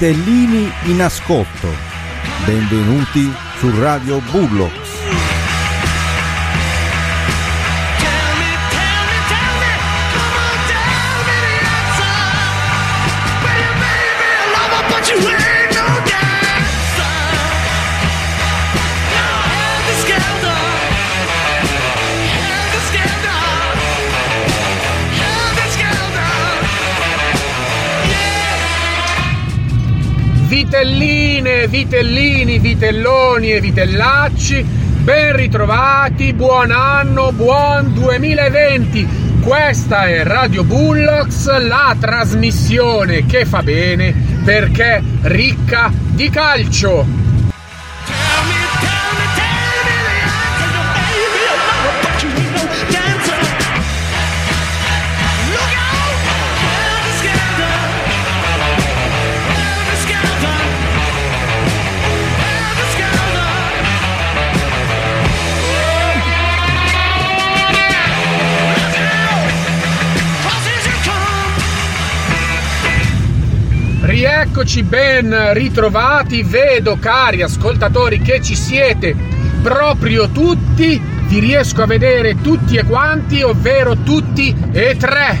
Vitellini in ascolto. Benvenuti su Radio Bullocks. Vitelline, vitellini, vitelloni e vitellacci, ben ritrovati, buon anno, buon 2020. Questa è Radio Bullocks, la trasmissione che fa bene perché ricca di calcio. Rieccoci ben ritrovati, vedo cari ascoltatori che ci siete proprio tutti, vi riesco a vedere tutti e quanti, ovvero tutti e tre.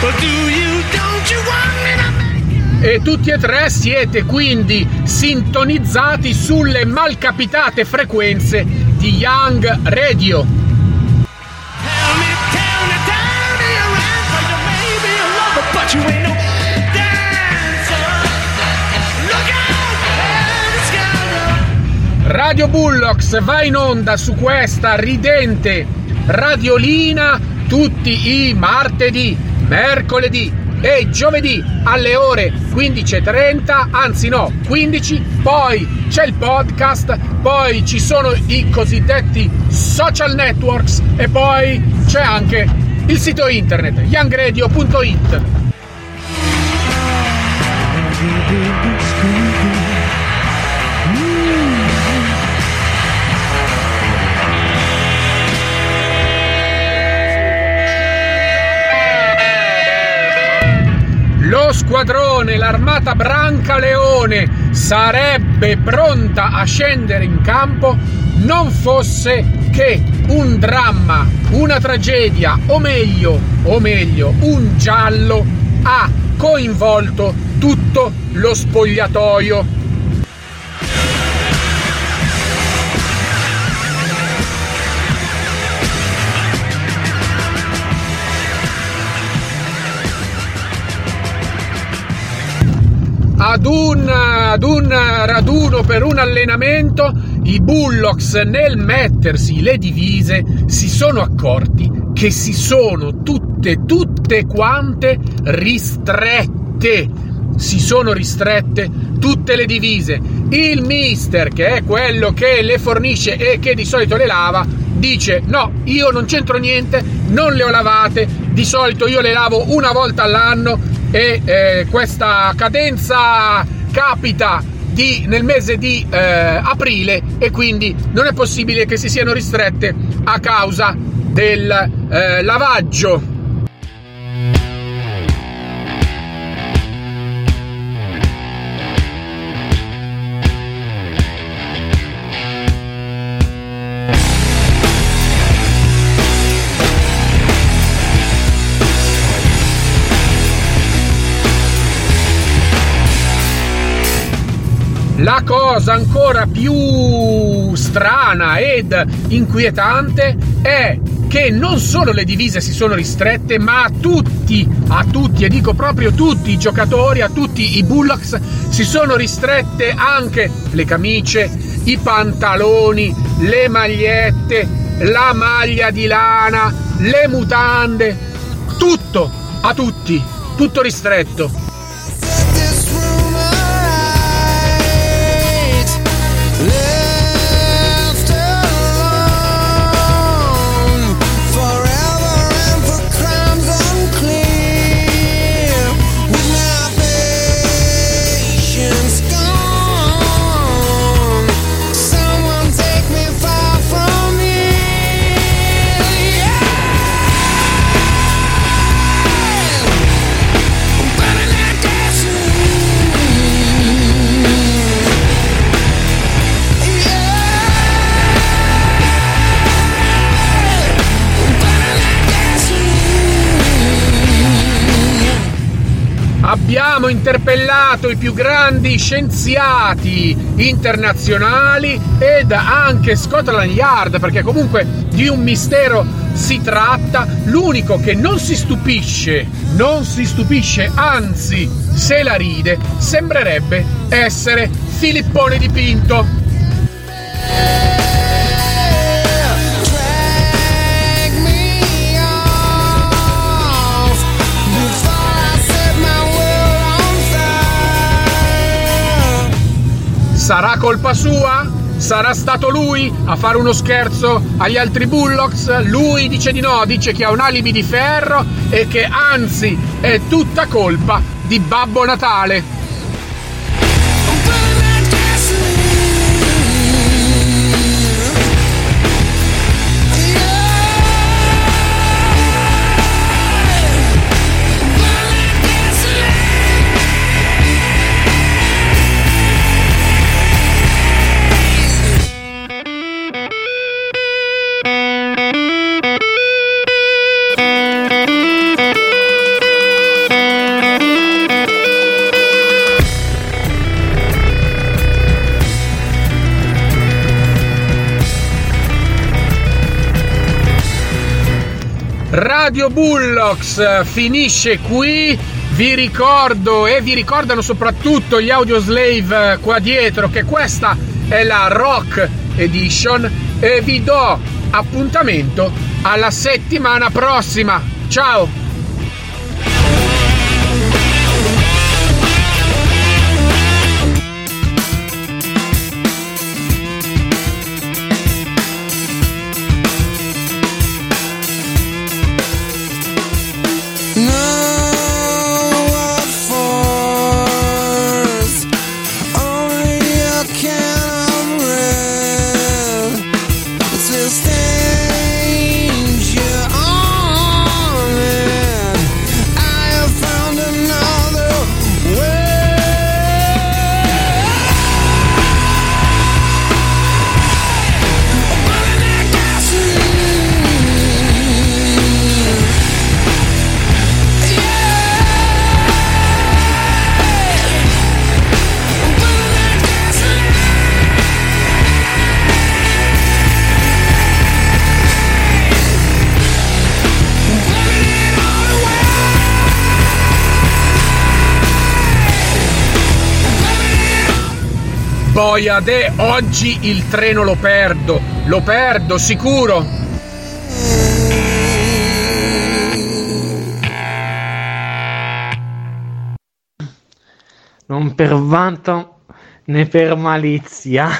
But do you, don't you want me? E tutti e tre siete quindi sintonizzati sulle malcapitate frequenze di Young Radio. Radio Bullocks va in onda su questa ridente radiolina tutti i martedì, mercoledì e giovedì alle ore 15.30, anzi no, 15, poi c'è il podcast, poi ci sono i cosiddetti social networks e poi c'è anche il sito internet youngradio.it. squadrone, l'armata Branca Leone sarebbe pronta a scendere in campo non fosse che un dramma, una tragedia, o meglio, o meglio, un giallo ha coinvolto tutto lo spogliatoio. Ad un, ad un raduno per un allenamento, i Bullocks nel mettersi le divise si sono accorti che si sono tutte, tutte quante ristrette. Si sono ristrette tutte le divise. Il mister, che è quello che le fornisce e che di solito le lava, dice: No, io non c'entro niente, non le ho lavate. Di solito io le lavo una volta all'anno e eh, questa cadenza capita di- nel mese di eh, aprile e quindi non è possibile che si siano ristrette a causa del eh, lavaggio. La cosa ancora più strana ed inquietante è che non solo le divise si sono ristrette, ma a tutti, a tutti, e dico proprio tutti i giocatori, a tutti i Bullocks, si sono ristrette anche le camicie, i pantaloni, le magliette, la maglia di lana, le mutande, tutto, a tutti, tutto ristretto. Abbiamo interpellato i più grandi scienziati internazionali ed anche Scotland Yard, perché comunque di un mistero si tratta. L'unico che non si stupisce, non si stupisce, anzi se la ride, sembrerebbe essere Filippone dipinto. Sarà colpa sua? Sarà stato lui a fare uno scherzo agli altri Bullocks? Lui dice di no, dice che ha un alibi di ferro e che anzi è tutta colpa di Babbo Natale. Radio Bullocks finisce qui. Vi ricordo e vi ricordano soprattutto gli audioslave eh, qua dietro che questa è la Rock Edition e vi do appuntamento alla settimana prossima. Ciao! Boiade, oggi il treno lo perdo, lo perdo sicuro. non per vanto né per malizia.